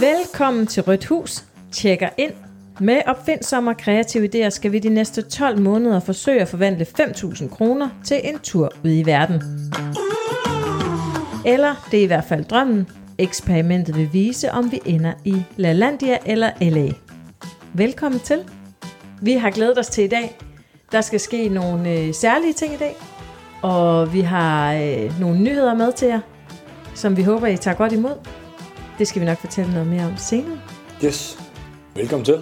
Velkommen til Rødt Hus. Tjekker ind. Med opfindsomme og kreative idéer skal vi de næste 12 måneder forsøge at forvandle 5.000 kroner til en tur ud i verden. Eller det er i hvert fald drømmen. Eksperimentet vil vise, om vi ender i LaLandia eller LA. Velkommen til. Vi har glædet os til i dag. Der skal ske nogle øh, særlige ting i dag. Og vi har øh, nogle nyheder med til jer, som vi håber, I tager godt imod. Det skal vi nok fortælle noget mere om senere. Yes. Velkommen til.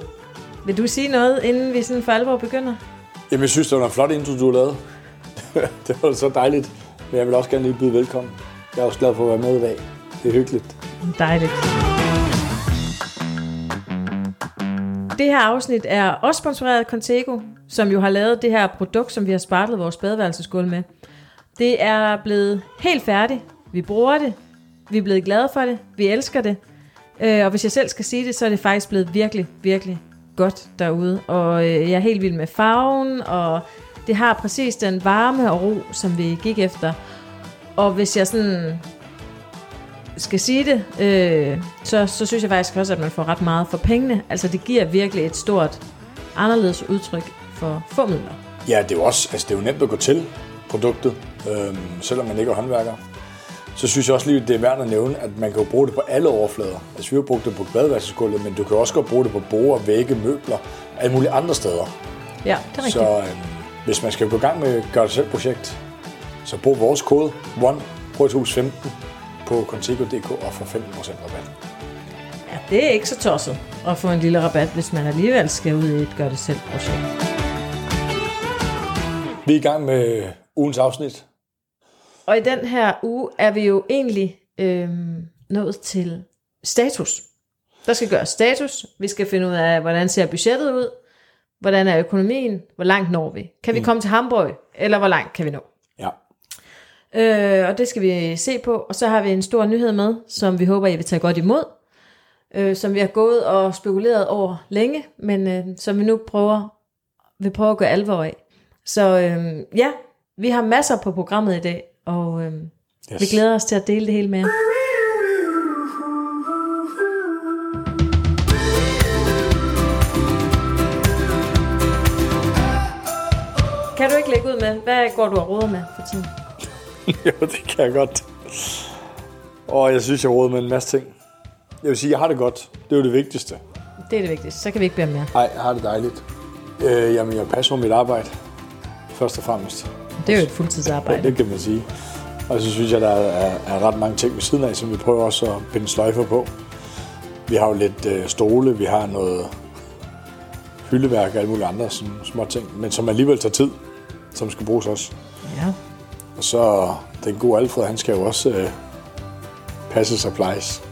Vil du sige noget, inden vi sådan for alvor begynder? Jamen, jeg synes, det var en flot intro, du lavet. det var så dejligt. Men jeg vil også gerne lige byde velkommen. Jeg er også glad for at være med i dag. Det er hyggeligt. Dejligt. Det her afsnit er også sponsoreret af Contego, som jo har lavet det her produkt, som vi har spartlet vores badeværelsesgulv med. Det er blevet helt færdigt. Vi bruger det. Vi er blevet glade for det. Vi elsker det. Øh, og hvis jeg selv skal sige det, så er det faktisk blevet virkelig, virkelig godt derude. Og øh, jeg er helt vild med farven, og det har præcis den varme og ro, som vi gik efter. Og hvis jeg sådan skal sige det, øh, så, så synes jeg faktisk også, at man får ret meget for pengene. Altså det giver virkelig et stort, anderledes udtryk for få midler. Ja, det er jo også altså, det er jo nemt at gå til produktet, øh, selvom man ikke er håndværker. Så synes jeg også lige, det er værd at nævne, at man kan jo bruge det på alle overflader. Altså vi har brugt det på badeværelsesgulvet, men du kan også godt bruge det på borde, vægge, møbler og alle mulige andre steder. Ja, det er rigtigt. Så øh, hvis man skal gå i gang med et gør det selv projekt, så brug vores kode ONE 15 på Contigo.dk og få 15% rabat. Ja, det er ikke så tosset at få en lille rabat, hvis man alligevel skal ud i et gør det selv projekt. Vi er i gang med ugens afsnit. Og i den her uge er vi jo egentlig øh, nået til status. Der skal gøres status. Vi skal finde ud af, hvordan ser budgettet ud? Hvordan er økonomien? Hvor langt når vi? Kan vi komme til Hamburg? Eller hvor langt kan vi nå? Ja. Øh, og det skal vi se på. Og så har vi en stor nyhed med, som vi håber, I vil tage godt imod. Øh, som vi har gået og spekuleret over længe, men øh, som vi nu prøver, vil prøve at gøre alvor af. Så øh, ja, vi har masser på programmet i dag, og øh, yes. vi glæder os til at dele det hele med jer. Kan du ikke lægge ud med, hvad går du og råder med for tiden? jo, det kan jeg godt. Og jeg synes, jeg råder med en masse ting. Jeg vil sige, jeg har det godt. Det er jo det vigtigste. Det er det vigtigste, så kan vi ikke om mere. Nej, jeg har det dejligt. Øh, jamen, jeg passer på mit arbejde. Først og fremmest. Det er jo et fuldtidsarbejde. Ja, det kan man sige. Og så synes jeg, der er, er ret mange ting ved siden af, som vi prøver også at binde sløjfer på. Vi har jo lidt øh, stole, vi har noget hyldeværk og alle mulige andre sådan, små ting, men som alligevel tager tid, som skal bruges også. Ja. Og så den gode Alfred, han skal jo også øh, passe supplies.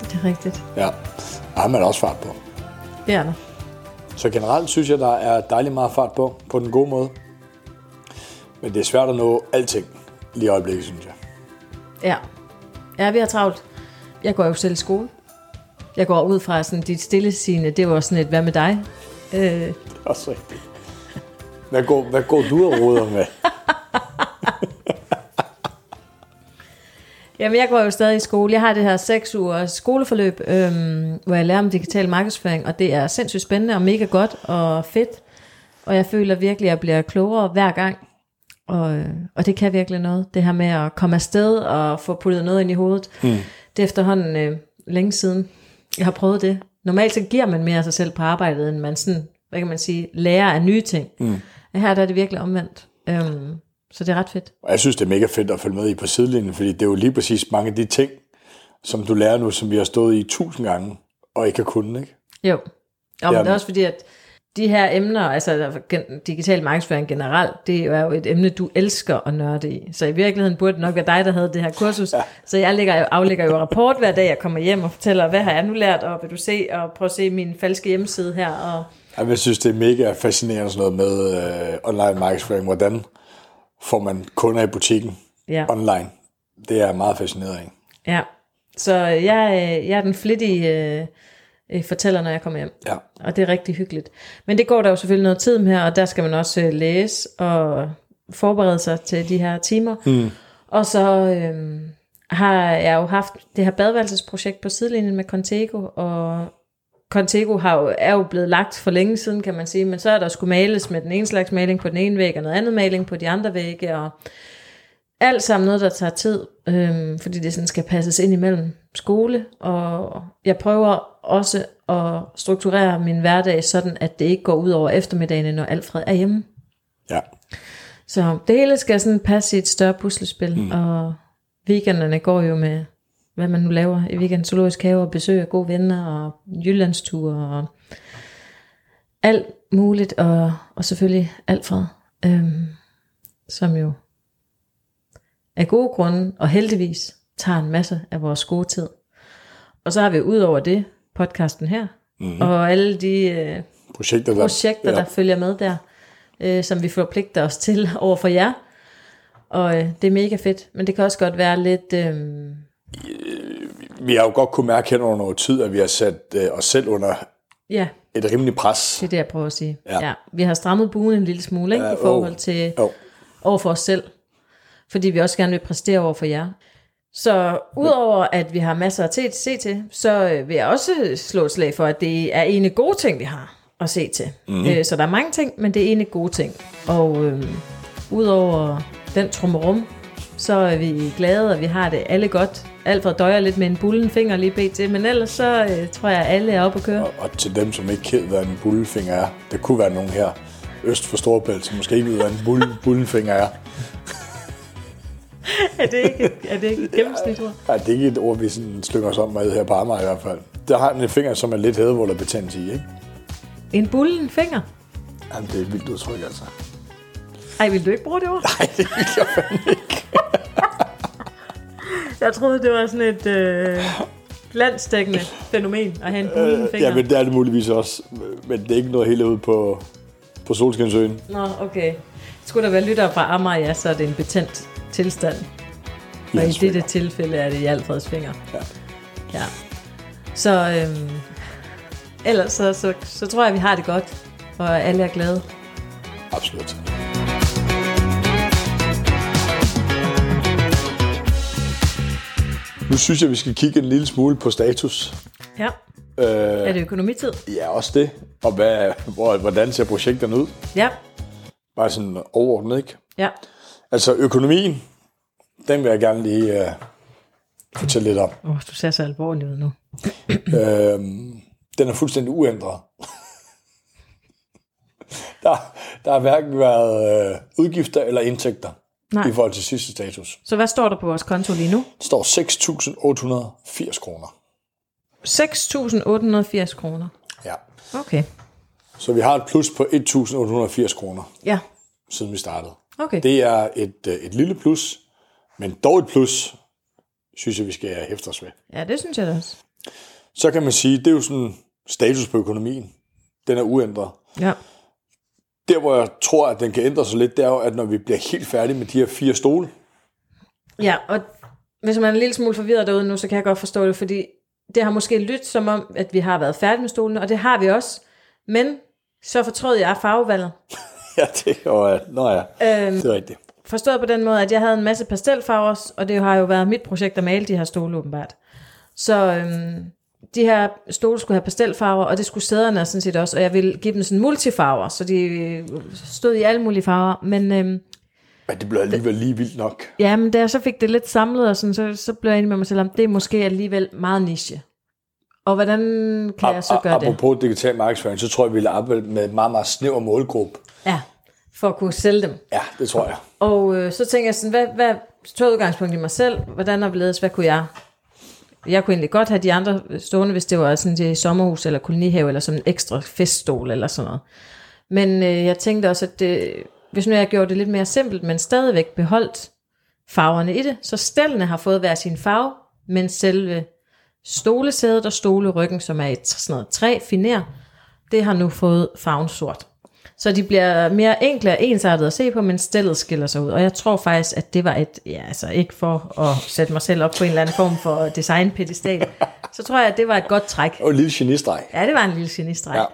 Det er rigtigt. Ja, og ham er der også fart på. Det er der. Så generelt synes jeg, der er dejligt meget fart på, på den gode måde. Men det er svært at nå alting lige i øjeblikket, synes jeg. Ja. Ja, vi har travlt. Jeg går jo selv i skole. Jeg går ud fra sådan dit stillesigende, det var sådan et, hvad med dig? Øh, Det er også rigtigt. Hvad går, hvad går du og råder med? Jamen, jeg går jo stadig i skole. Jeg har det her seks ugers skoleforløb, øhm, hvor jeg lærer om digital markedsføring, og det er sindssygt spændende og mega godt og fedt. Og jeg føler virkelig, at jeg bliver klogere hver gang. Og, øh, og det kan virkelig noget. Det her med at komme afsted og få puttet noget ind i hovedet. Mm. Det er efterhånden øh, længe siden, jeg har prøvet det. Normalt så giver man mere af sig selv på arbejdet, end man sådan, hvad kan man sige, lærer af nye ting. Mm. Her der er det virkelig omvendt. Øhm, så det er ret fedt. Jeg synes, det er mega fedt at følge med i på sidelinjen, fordi det er jo lige præcis mange af de ting, som du lærer nu, som vi har stået i tusind gange, og ikke har kunnet, ikke? Jo. Og Ja. det er også fordi, at de her emner, altså gen- digital markedsføring generelt, det er jo et emne, du elsker at nørde i. Så i virkeligheden burde det nok være dig, der havde det her kursus. Ja. Så jeg lægger, aflægger jo rapport hver dag, jeg kommer hjem og fortæller, hvad har jeg nu lært, og vil du se, og prøv at se min falske hjemmeside her. Og Jamen, Jeg synes, det er mega fascinerende sådan noget med øh, online markedsføring. Hvordan får man kunder i butikken Ja. online? Det er meget fascineret af. ja. Så jeg, øh, jeg er den flittige øh, øh, fortæller, når jeg kommer hjem. Ja. Og det er rigtig hyggeligt. Men det går der jo selvfølgelig noget tid med her, og der skal man også øh, læse og forberede sig til de her timer. Mm. Og så øh, har jeg jo haft det her badeværelsesprojekt på sidelinjen med Contego, og Contego har jo, er jo blevet lagt for længe siden, kan man sige, men så er der skulle males med den ene slags maling på den ene væg, og noget andet maling på de andre vægge, og alt sammen noget, der tager tid, øhm, fordi det sådan skal passes ind imellem skole, og jeg prøver også at strukturere min hverdag sådan, at det ikke går ud over eftermiddagen, når Alfred er hjemme. Ja. Så det hele skal sådan passe i et større puslespil, mm. og weekenderne går jo med, hvad man nu laver i weekend, zoologisk have og besøg af gode venner og jyllandsture og alt muligt, og, og selvfølgelig Alfred, øhm, som jo af gode grunde, og heldigvis tager en masse af vores gode tid. Og så har vi ud over det podcasten her, mm-hmm. og alle de øh, Projekter, der, projekter, der ja. følger med der, øh, som vi forpligter os til over for jer. Og øh, det er mega fedt, men det kan også godt være lidt... Øh, Vi har jo godt kunne mærke hen over noget tid, at vi har sat øh, os selv under ja, et rimeligt pres. det er det, jeg prøver at sige. Ja. Ja. Vi har strammet buen en lille smule ikke, Ja, i forhold til Jo. over for os selv. Fordi vi også gerne vil præstere over for jer. Så udover at vi har masser at se- til, så øh, vil jeg også slå et slag for, at det er ene gode ting, vi har at se til. Mm. Øh, så der er mange ting, men det er ene gode ting. Og øh, udover den trummerum, så er vi glade, og vi har det alle godt. Alfred døjer lidt med en bullen finger lige pt, men ellers så øh, tror jeg, at alle er oppe at køre. Og, og til dem, som ikke ved, hvad en bullefinger er, det kunne være nogen her øst for Storebælt, som måske ikke ved, hvad en bull, bullefinger er. Er det ikke, er det ikke et gennemsnitsord? Nej, det er ikke et ord, vi sådan slynger os om med her på Amager i hvert fald. Der har en finger, som er lidt hædevolderbetændt i, ikke? En bullen finger? Jamen, det er et vildt udtryk, altså. Ej, vil du ikke bruge det ord? Nej, det vil jeg fandme ikke. Jeg troede, det var sådan et øh, landsdækkende fænomen at have en bullen finger. Ja, men det er det muligvis også. Men det er ikke noget helt ude på, på Solskinsøen. Nå, okay. Skulle der være lyttere fra Amager, ja, så er det en betændt tilstand. Og i hans dette tilfælde er det i Alfreds finger. Ja. ja. Så øhm, ellers så, så, så tror jeg, vi har det godt, og alle er glade. Absolut. Nu synes jeg, vi skal kigge en lille smule på status. Ja. Øh, Er det økonomitid? ja, også det. Og hvad, hvor, hvordan ser projekterne ud? Ja. Bare sådan overordnet, ikke? Ja. Altså økonomien, den vil jeg gerne lige uh, fortælle lidt om. Åh, oh, du ser så alvorlig ud nu. Øhm, den er fuldstændig uændret. der, der har hverken været øh, udgifter eller indtægter Nej. i forhold til sidste status. Så hvad står der på vores konto lige nu? Der står 6.880 kroner. 6.880 kroner. Ja. Okay. Så vi har et plus på 1.880 kroner, Ja. siden vi startede. Okay. Det er et, øh, et lille plus, men dog et plus, synes jeg, vi skal hæfte os ved. Ja, det synes jeg da også. Så kan man sige, det er jo sådan status på økonomien. Den er uændret. Ja. Der, hvor jeg tror, at den kan ændre sig lidt, det er jo, at når vi bliver helt færdige med de her fire stole, Ja, og hvis man er en lille smule forvirret derude nu, så kan jeg godt forstå det, fordi det har måske lyttet som om, at vi har været færdige med stolene, og det har vi også. Men så fortrød jeg farvevalget. ja, det og, Nå ja, Øhm, det er rigtigt. forstået på den måde, at jeg havde en masse pastelfarver, og det har jo været mit projekt at male de her stole åbenbart. Så øhm, de her stole skulle have pastelfarver, og det skulle sæderne sådan set også, og jeg ville give dem sådan multifarver, så de øh, stod i alle mulige farver. Men øhm, Men det blev alligevel lige vildt nok. ja, men da jeg så fik det lidt samlet, og sådan, så, så blev jeg enig med mig selv om, det er måske alligevel meget niche. Og hvordan kan jeg så gøre det? Apropos digital markedsføring, så tror jeg, vi vil arbejde med en meget, meget snæver målgruppe. Ja, for at kunne sælge dem. Ja, det tror jeg. Og øh, så tænker jeg sådan, hvad, hvad tog udgangspunkt i mig selv? Hvordan har vi ledes? Hvad kunne jeg? Jeg kunne egentlig godt have de andre stående, hvis det var sådan til sommerhus eller kolonihave, eller som en ekstra feststol eller sådan noget. Men øh, jeg tænkte også, at det, hvis nu jeg gjorde det lidt mere simpelt, men stadigvæk beholdt farverne i det, så stellene har fået hver sin farve, men selve stolesædet og stoleryggen, som er et sådan noget træ, finer, det har nu fået farven sort. Så de bliver mere enkle og ensartede at se på, men stillet skiller sig ud. Og jeg tror faktisk, at det var et, ja altså ikke for at sætte mig selv op på en eller anden form for designpedestal, så tror jeg, at det var et godt træk. Og en lille genistreg. Ja, det var en lille genistreg.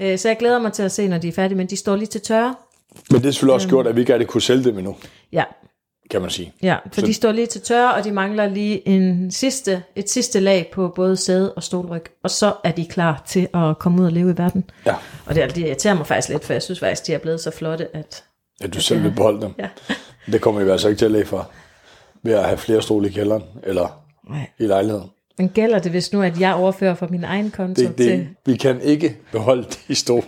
Ja. Ja. Så jeg glæder mig til at se, når de er færdige, men de står lige til tørre. Men det er selvfølgelig også gjort, at vi ikke rigtig kunne sælge dem endnu. Ja, Kan man sige. Ja, for Så- de står lige til tørre, og de mangler lige en sidste, et sidste lag på både sæde og stolryg. Og så er de klar til at komme ud og leve i verden. Ja, Og det, det irriterer mig faktisk lidt, for jeg synes faktisk, de er blevet så flotte, at... at du selv vil beholde dem. Ja. Det kommer vi altså ikke til at lægge for. Ved at have flere stole i kælderen, eller Nej. i lejligheden. Men gælder det hvis nu, at jeg overfører fra min egen konto Det, til... det, vi kan ikke beholde de stole.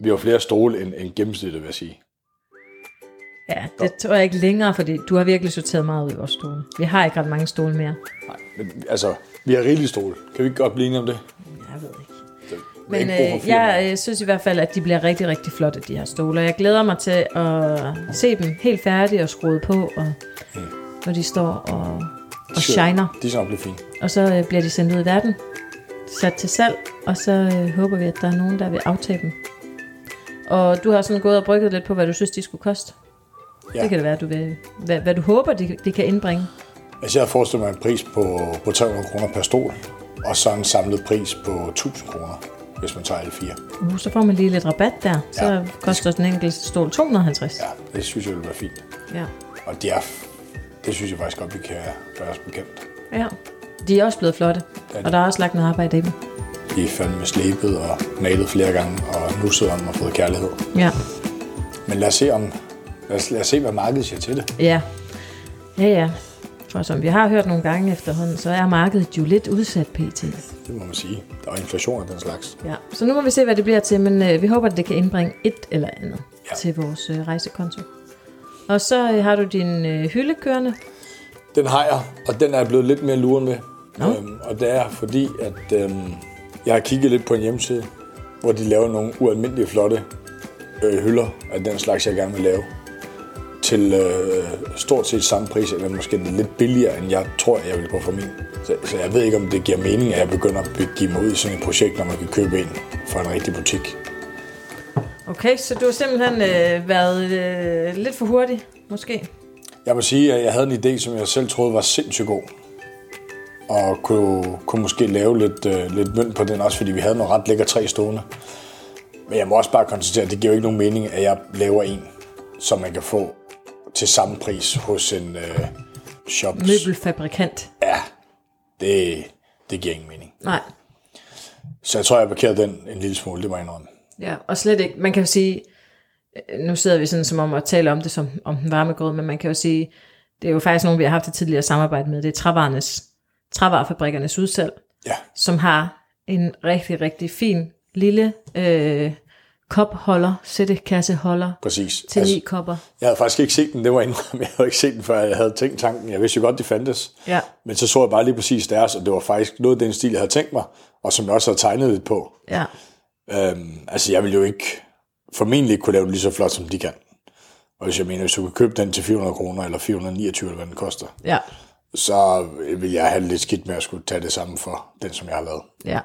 Vi har flere stole end, end gennemsnittet, vil jeg sige. Ja, det tror jeg ikke længere, fordi du har virkelig sorteret meget ud i vores stole. Vi har ikke ret mange stole mere. Nej, men altså, vi har rigeligt stole. Kan vi ikke godt blive enige om det? Jeg ved ikke. Har Men ikke øh, jeg øh, synes i hvert fald, at de bliver rigtig, rigtig flotte, de her stole. Jeg glæder mig til at se dem helt færdige og skruet på, og når de står og, og skal- shiner. De skal blive fine. Og så øh, bliver de sendt ud i verden, sat til salg, og så øh, håber vi, at der er nogen, der vil aftage dem. Og du har sådan gået og brygget lidt på, hvad du synes, de skulle koste. Ja. Det kan det være, du vil, hvad, hvad du håber, de, de kan indbringe. Altså, jeg har forestillet mig en pris på, på 300 kroner per stol, og så en samlet pris på 1000 kroner, hvis man tager alle fire. Uh, så får man lige lidt rabat der. Så Ja. koster den enkelte stol 250. Ja, det synes jeg vil være fint. Ja. Og det, er, det synes jeg faktisk godt, vi kan gøre os bekendt. ja. De er også blevet flotte, Ja, det- og der er også lagt noget arbejde i dem. De er fandme slebet og malet flere gange, og nu sidder og fået kærlighed. Ja. Men lad os se, om, lad os, lad os se hvad markedet siger til det. Ja. Ja, ja. For som vi har hørt nogle gange efterhånden, så er markedet jo lidt udsat pt. Det må man sige. Der er inflation af den slags. Ja. Så nu må vi se, hvad det bliver til, men øh, vi håber, at det kan indbringe et eller andet Ja. til vores øh, rejsekonto. Og så øh, har du din øh, hylde kørende. Den har jeg, og den er jeg blevet lidt mere luren med. Øhm, og det er fordi, at øhm, jeg har kigget lidt på en hjemmeside, hvor de laver nogle ualmindelige flotte øh, hylder af den slags, jeg gerne vil lave. Til øh, stort set samme pris, eller måske lidt billigere, end jeg tror, jeg vil gå for min. Så, så jeg ved ikke, om det giver mening, at jeg begynder at begive mig ud i sådan et projekt, når man kan købe en fra en rigtig butik. Okay, så du har simpelthen øh, været øh, lidt for hurtig, måske. Jeg må sige, at jeg havde en idé, som jeg selv troede var sindssygt god. Og kunne, kunne måske lave lidt, øh, lidt mønt på den også, fordi vi havde noget ret lækker træ stående. Men jeg må også bare konstatere, at det giver jo ikke nogen mening, at jeg laver en, som man kan få til samme pris hos en øh, shop. Møbelfabrikant. Ja, det, det giver ingen mening. Nej. Så jeg tror, jeg parkerede den en lille smule, det må jeg indrømme. Ja, og slet ikke. Man kan jo sige, øh, nu sidder vi sådan som om at tale om det som om den varme grød, men man kan jo sige, det er jo faktisk nogen, vi har haft et tidligere samarbejde med. Det er trævarernes, trævarefabrikkernes udsalg, Ja, som har en rigtig, rigtig fin lille øh, kopholder, sættekasseholder præcis. til altså, ni kopper. jeg havde faktisk ikke set den, det var indrømme. Jeg havde ikke set den, før jeg havde tænkt tanken. Jeg vidste jo godt, de fandtes. Ja. Men så så jeg bare lige præcis deres, og det var faktisk noget af den stil, jeg havde tænkt mig, og som jeg også havde tegnet lidt på. Ja. Øhm, altså, jeg vil jo ikke formentlig ikke kunne lave det lige så flot, som de kan. Og hvis jeg mener, hvis du kan købe den til 400 kroner, eller 429, eller hvad den koster, Ja. så vil jeg have lidt skidt med at skulle tage det samme for den, som jeg har lavet. Ja.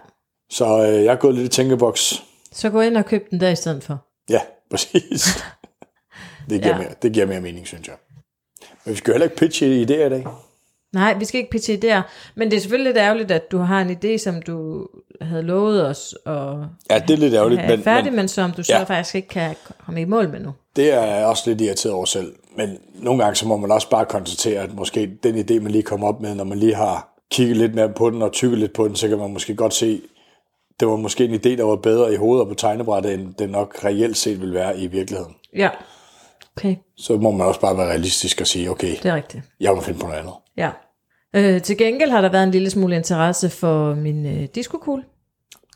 Så øh, jeg er gået lidt i tænkeboks. Så gå ind og køb den der i stedet for. Ja, præcis. det, giver Ja. mere, det giver mere mening, synes jeg. Men vi skal jo heller ikke pitche idéer i dag. Nej, vi skal ikke pitche idéer. Men det er selvfølgelig lidt ærgerligt, at du har en idé, som du havde lovet os at Ja, det er lidt ærgerligt, men, færdig, men men som du så ja. faktisk ikke kan komme i mål med nu. det er jeg også lidt irriteret over selv. Men nogle gange så må man også bare konstatere, at måske den idé, man lige kommer op med, når man lige har kigget lidt mere på den og tykket lidt på den, så kan man måske godt se, det var måske en idé, der var bedre i hovedet og på tegnebrættet, end den nok reelt set vil være i virkeligheden. Ja. Okay, Så må man også bare være realistisk og sige, okay, det er rigtigt. jeg må finde på noget andet. Ja. Øh, til gengæld har der været en lille smule interesse for min øh, diskokugle.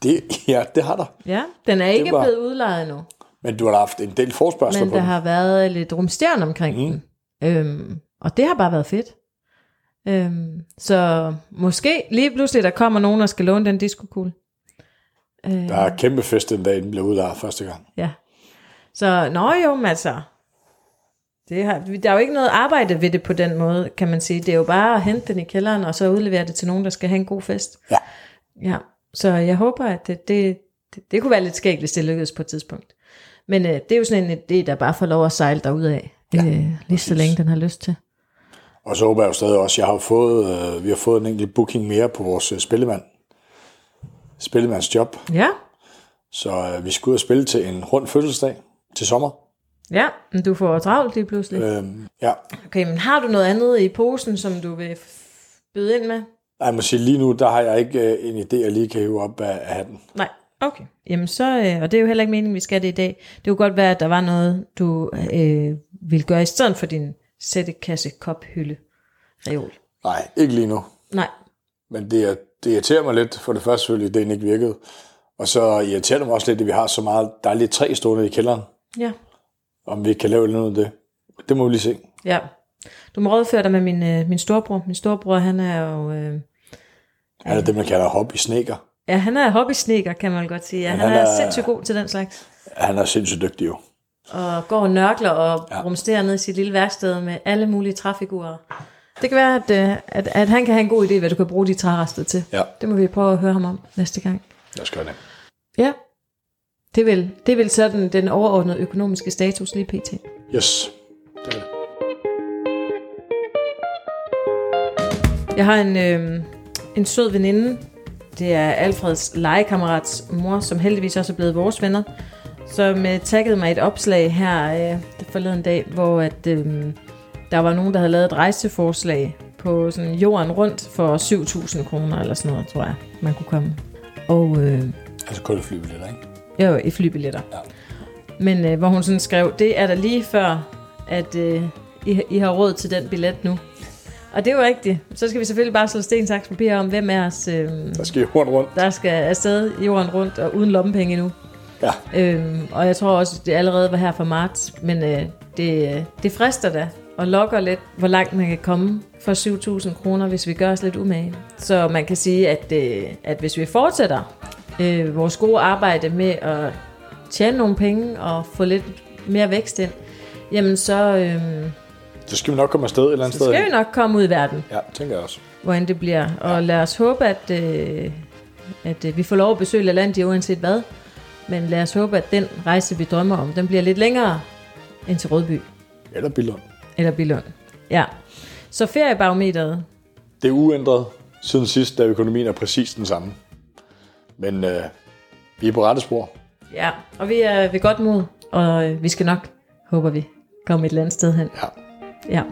Det, ja, det har der. Ja, den er ikke var- blevet udlejet endnu. Men du har haft en del forspørgsler Men på der den. har været lidt rumstern omkring mm. den. Øhm, og det har bare været fedt. Øhm, så måske lige pludselig, der kommer nogen, der skal låne den diskokugle. Øh, Der er kæmpe fest den dag, den blev udlejet første gang. Ja. Så, nå jo, men altså, det har, der er jo ikke noget arbejde ved det på den måde, kan man sige. Det er jo bare at hente den i kælderen, og så udlevere det til nogen, der skal have en god fest. Ja. Ja, så jeg håber, at det, det, det, det kunne være lidt skægt, hvis det lykkedes på et tidspunkt. Men øh, det er jo sådan en idé, der bare får lov at sejle derudad, ja, øh, lige så længe den har lyst til. Og så håber jeg jo stadig også, jeg har fået, øh, vi har fået en enkelt booking mere på vores øh, spillemand. Spillemands job. Ja, Så øh, vi skal ud og spille til en rund fødselsdag til sommer. Ja, men du får travlt lige pludselig. Øhm, ja. Okay, men har du noget andet i posen, som du vil byde ind med? Ej, Jeg må sige, lige nu, der har jeg ikke øh, en idé, jeg lige kan hive op af, af hatten. Nej. Okay. Jamen så, øh, og det er jo heller ikke meningen, vi skal det i dag. Det kunne godt være, at der var noget, du øh, ville gøre i stedet for din sættekasse kop hylde reol. Nej, ikke lige nu. Nej. Men det, er- det irriterer mig lidt, for det første selvfølgelig, at den ikke virkede. Og så irriterer det mig også lidt, at vi har så meget dejligt træ stående i kælderen. Ja. Om vi kan lave noget af det. Det må vi lige se. Ja. Du må rådføre dig med min, øh, min storebror. Min storebror, han er jo... Øh, Han er det, man kalder hobby sneaker. ja, han er hobbysneaker, kan man godt sige. Ja, han, han er, er- sindssygt god til den slags. Han er sindssygt dygtig jo. Og går og nørkler og. Ja. rumsterer ned i sit lille værksted med alle mulige træfigurer. Det kan være, at, øh, at, at han kan have en god idé, hvad du kan bruge de trærester til. Ja, Det må vi prøve at høre ham om næste gang. lad os gøre det. Ja. Det vel, det vel sådan den overordnede økonomiske status lige pt. Yes. Det er det. Jeg har en, øh, en sød veninde. Det er Alfreds legekammerats mor, som heldigvis også er blevet vores venner. Som øh, taggede mig et opslag her øh, forleden dag, hvor at, øh, der var nogen, der havde lavet et rejseforslag på sådan jorden rundt for 7.000 kroner eller sådan noget, tror jeg, man kunne komme. Og øh, Altså kun flybilletter, ikke? var i flybilletter. Ja. Men øh, hvor hun sådan skrev, det er der lige før, at øh, I, I har råd til den billet nu. Og det er jo rigtigt. Så skal vi selvfølgelig bare slå sten, saks, papir om, hvem af os, øh, Der skal I horn rundt. der skal afsted jorden rundt og uden lommepenge endnu. Ja. Øhm, og jeg tror også, det allerede var her fra marts, men øh, det, øh, det frister da og lokker lidt, hvor langt man kan komme for 7.000 kroner, hvis vi gør os lidt umage. Så man kan sige, at, øh, at hvis vi fortsætter øh, vores gode arbejde med at tjene nogle penge og få lidt mere vækst ind, jamen så, øh, Så skal vi nok komme afsted et eller andet så sted. skal vi nok komme ud i verden Ja, tænker jeg også. hvor end det bliver. Og lad os håbe, at, øh, at øh, vi får lov at besøge LaLandia uanset hvad. Men lad os håbe, at den rejse, vi drømmer om, den bliver lidt længere end til Rødby Eller Billund. Eller Billund. Ja. Så feriebarometeret, Det er uændret siden sidst, da økonomien er præcis den samme. Men øh, vi er på rette spor. ja. Og vi er ved godt mod, og øh, vi skal nok, håber vi, komme et eller andet sted hen. Ja. Ja.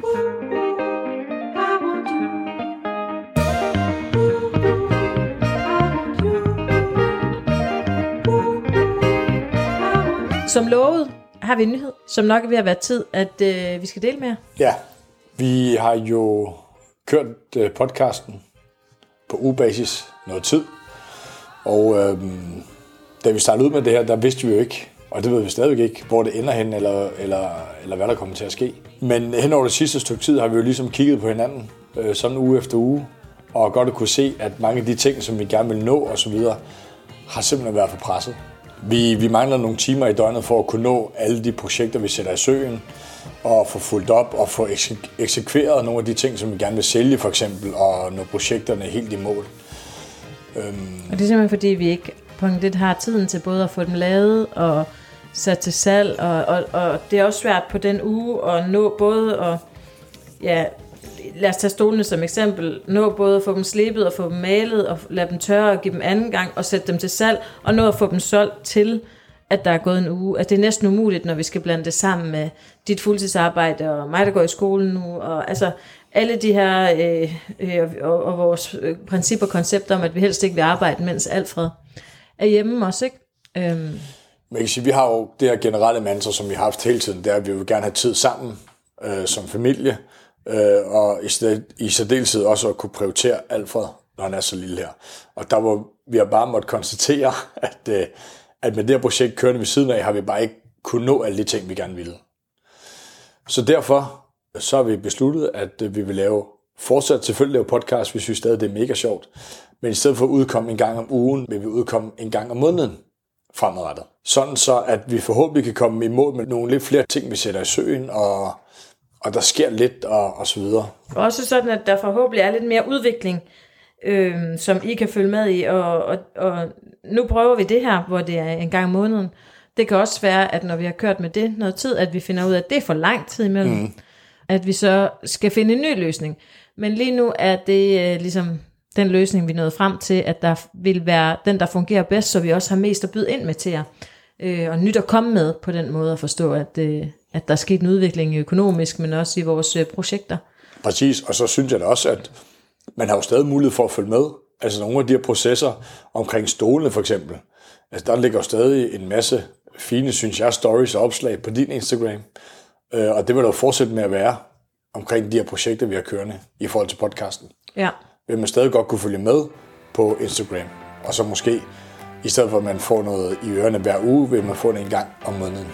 Som lovet har vi en nyhed, som nok er ved at være tid, at øh, vi skal dele med jer. Ja, vi har jo kørt øh, podcasten på ubasis noget tid. Og øh, da vi startede ud med det her, der vidste vi jo ikke, og det ved vi stadigvæk ikke, hvor det ender hen, eller, eller, eller hvad der kommer til at ske. Men hen over det sidste stykke tid har vi jo ligesom kigget på hinanden, øh, sådan uge efter uge, og godt at kunne se, at mange af de ting, som vi gerne vil nå osv., har simpelthen været for presset. Vi, vi mangler nogle timer i døgnet for at kunne nå alle de projekter, vi sætter i søen, og få fulgt op og få eksekveret nogle af de ting, som vi gerne vil sælge for eksempel, og nå projekterne helt i mål. Øhm. Og det er simpelthen fordi, vi ikke punkt lidt har tiden til både at få dem lavet og sat til salg, og, og, og det er også svært på den uge at nå både at, ja, lad os tage stolene som eksempel, nå både at få dem slebet og få dem malet, og lade dem tørre og give dem anden gang, og sætte dem til salg, og nå at få dem solgt til, at der er gået en uge. At det er næsten umuligt, når vi skal blande det sammen med dit fuldtidsarbejde, og mig, der går i skolen nu, og altså alle de her, øh, øh, og, og vores øh, principper og koncepter om, at vi helst ikke vil arbejde, mens Alfred er hjemme også, ikke? Øhm, Man kan sige, vi har jo det her generelle mantra, som vi har haft hele tiden, det er, at vi vil gerne have tid sammen øh, som familie, øh, og i, sted, i særdeleshed også at kunne prioritere Alfred, når han er så lille her. Og der var vi har bare måttet konstatere, at, øh, at med det her projekt kørende ved siden af, har vi bare ikke kunne nå alle de ting, vi gerne ville. Så derfor så har vi besluttet, at øh, vi vil lave fortsat selvfølgelig lave podcast, vi synes stadig, det er mega sjovt. Men i stedet for at udkomme en gang om ugen, vil vi udkomme en gang om måneden fremadrettet. Sådan så, at vi forhåbentlig kan komme i mål med nogle lidt flere ting, vi sætter i søen, og, og der sker lidt, og, og så videre. også sådan, at der forhåbentlig er lidt mere udvikling, øh, som I kan følge med i, og, og, og nu prøver vi det her, hvor det er en gang om måneden. Det kan også være, at når vi har kørt med det noget tid, at vi finder ud af, at det er for lang tid imellem, mm. at vi så skal finde en ny løsning. Men lige nu er det øh, ligesom den løsning, vi nåede frem til, at der vil være den, der fungerer bedst, så vi også har mest at byde ind med til jer. Øh, og nyt at komme med på den måde at forstå, at, øh, at der er sket en udvikling økonomisk, men også i vores øh, projekter. Præcis, og så synes jeg da også, at man har jo stadig mulighed for at følge med. Altså nogle af de her processer omkring stolene for eksempel. Altså der ligger jo stadig en masse fine, synes jeg, stories og opslag på din Instagram. Øh, og det vil der jo fortsætte med at være omkring de her projekter, vi har kørende i forhold til podcasten. Ja. Vil man stadig godt kunne følge med på Instagram. Og så måske, i stedet for at man får noget i ørerne hver uge, vil man få det en gang om måneden.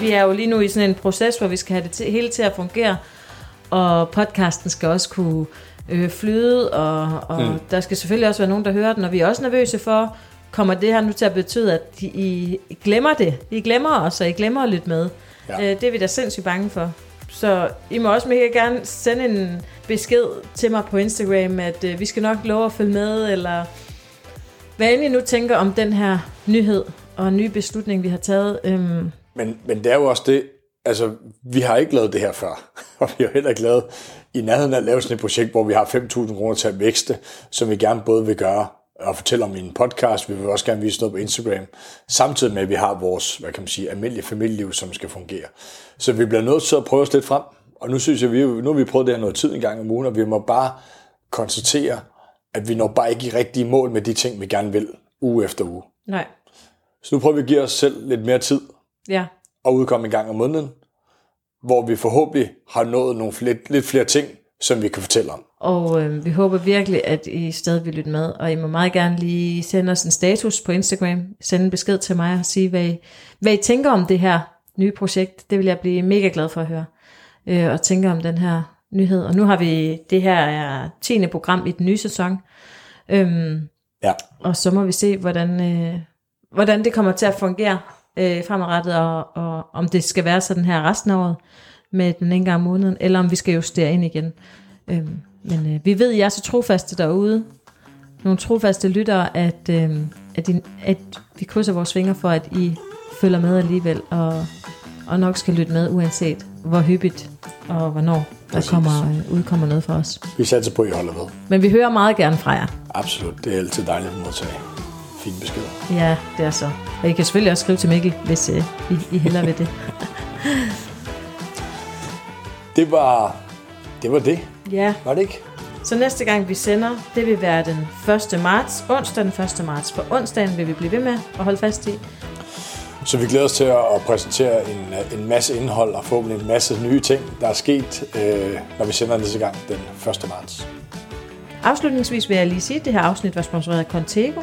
Vi er jo lige nu i sådan en proces, hvor vi skal have det til, hele til at fungere, og podcasten skal også kunne øh, flyde, og, og mm. der skal selvfølgelig også være nogen, der hører den, og vi er også nervøse for, kommer det her nu til at betyde, at I glemmer det? I glemmer os, og I glemmer at lytte med. Ja. Øh, det er vi da sindssygt bange for. Så I må også mega gerne sende en besked til mig på Instagram, at øh, vi skal nok love at følge med, eller hvad end I nu tænker om den her nyhed og nye beslutning, vi har taget. Øhm, Men, men det er jo også det, altså vi har ikke lavet det her før, og vi har heller ikke lavet i nærheden af at lave sådan et projekt, hvor vi har 5.000 kroner til at vækste, som vi gerne både vil gøre og fortælle om en podcast, vi vil også gerne vise noget på Instagram, samtidig med, at vi har vores, hvad kan man sige, almindelige familieliv, som skal fungere. Så vi bliver nødt til at prøve os lidt frem, og nu synes jeg, vi, nu har vi prøvet det her noget tid en gang om ugen, og vi må bare konstatere, at vi når bare ikke i rigtige mål med de ting, vi gerne vil, uge efter uge. nej, Så nu prøver vi at give os selv lidt mere tid, ja. og udkomme en gang om måneden, hvor vi forhåbentlig har nået nogle flere, lidt flere ting, som vi kan fortælle om. Og øh, vi håber virkelig, at I stadig vil lytte med. Og I må meget gerne lige sende os en status på Instagram. Sende en besked til mig og sige, hvad I, hvad I tænker om det her nye projekt. Det vil jeg blive mega glad for at høre. Øh, og tænke om den her nyhed. Og nu har vi, det her er 10. program i den nye sæson. Øhm, Ja, og så må vi se, hvordan, øh, hvordan det kommer til at fungere øh, fremadrettet, og, og om det skal være sådan her resten af året med den ene gang om måneden, eller om vi skal justere ind igen. Øhm, men øh, vi ved, at I er så trofaste derude, nogle trofaste lyttere, at, øh, at, I, at vi krydser vores fingre for, at I følger med alligevel, og, og nok skal lytte med, uanset hvor hyppigt og hvornår der Præcis. kommer, øh, udkommer noget for os. vi satser på, at I holder ved. Men vi hører meget gerne fra jer. Absolut, det er altid dejligt at modtage fine beskeder. Ja, det er så. Og I kan selvfølgelig også skrive til Mikkel, hvis øh, I, I hellere vil det. Det var det, var det. Ja, var det ikke? så næste gang vi sender, det vil være den 1. marts, onsdag den 1. marts. For onsdagen vil vi blive ved med at holde fast i. Så vi glæder os til at præsentere en, en masse indhold og forhåbentlig en masse nye ting, der er sket, øh, når vi sender næste gang den 1. marts. Afslutningsvis vil jeg lige sige, at det her afsnit var sponsoreret af Contego.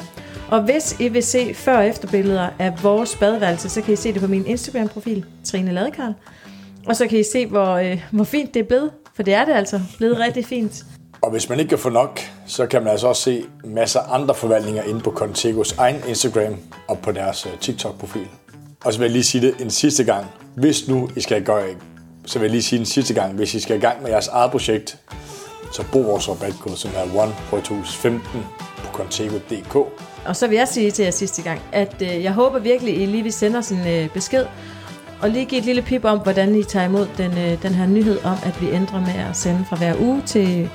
Og hvis I vil se før- og efterbilleder af vores badeværelse, så kan I se det på min Instagram-profil, Trine Ladekarl. Og så kan I se, hvor, øh, hvor fint det er blevet. For det er det altså blevet rigtig fint. Og hvis man ikke kan få nok, så kan man altså også se masser af andre forvaltninger inde på Contegos egen Instagram og på deres øh, TikTok-profil. Og så vil jeg lige sige det en sidste gang. Hvis nu I skal gøre så vil jeg lige sige den sidste gang, hvis I skal i gang med jeres eget projekt, så brug vores rabatkode, som er 1 på 15 på contego.dk. Og så vil jeg sige til jer sidste gang, at øh, jeg håber virkelig, I lige vil sende os en øh, besked, og lige give et lille pip om, hvordan I tager imod den, øh, den her nyhed om, at vi ændrer med at sende fra hver uge til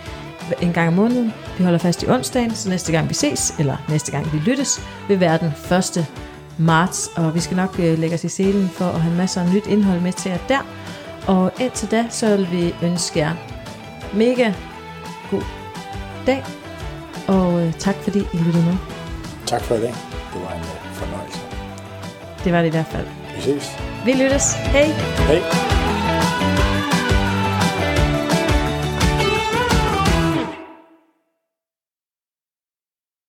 en gang om måneden. Vi holder fast i onsdagen, så næste gang vi ses, eller næste gang vi lyttes, vil være den 1. marts. Og vi skal nok øh, lægge os i selen for at have masser af nyt indhold med til jer der. Og indtil da, så vil vi ønske jer mega god dag, og øh, tak fordi I lyttede med. Tak for i dag. Det var en fornøjelse. Det var det i hvert fald. Vi ses. Vi lyttes. Hej! Hej.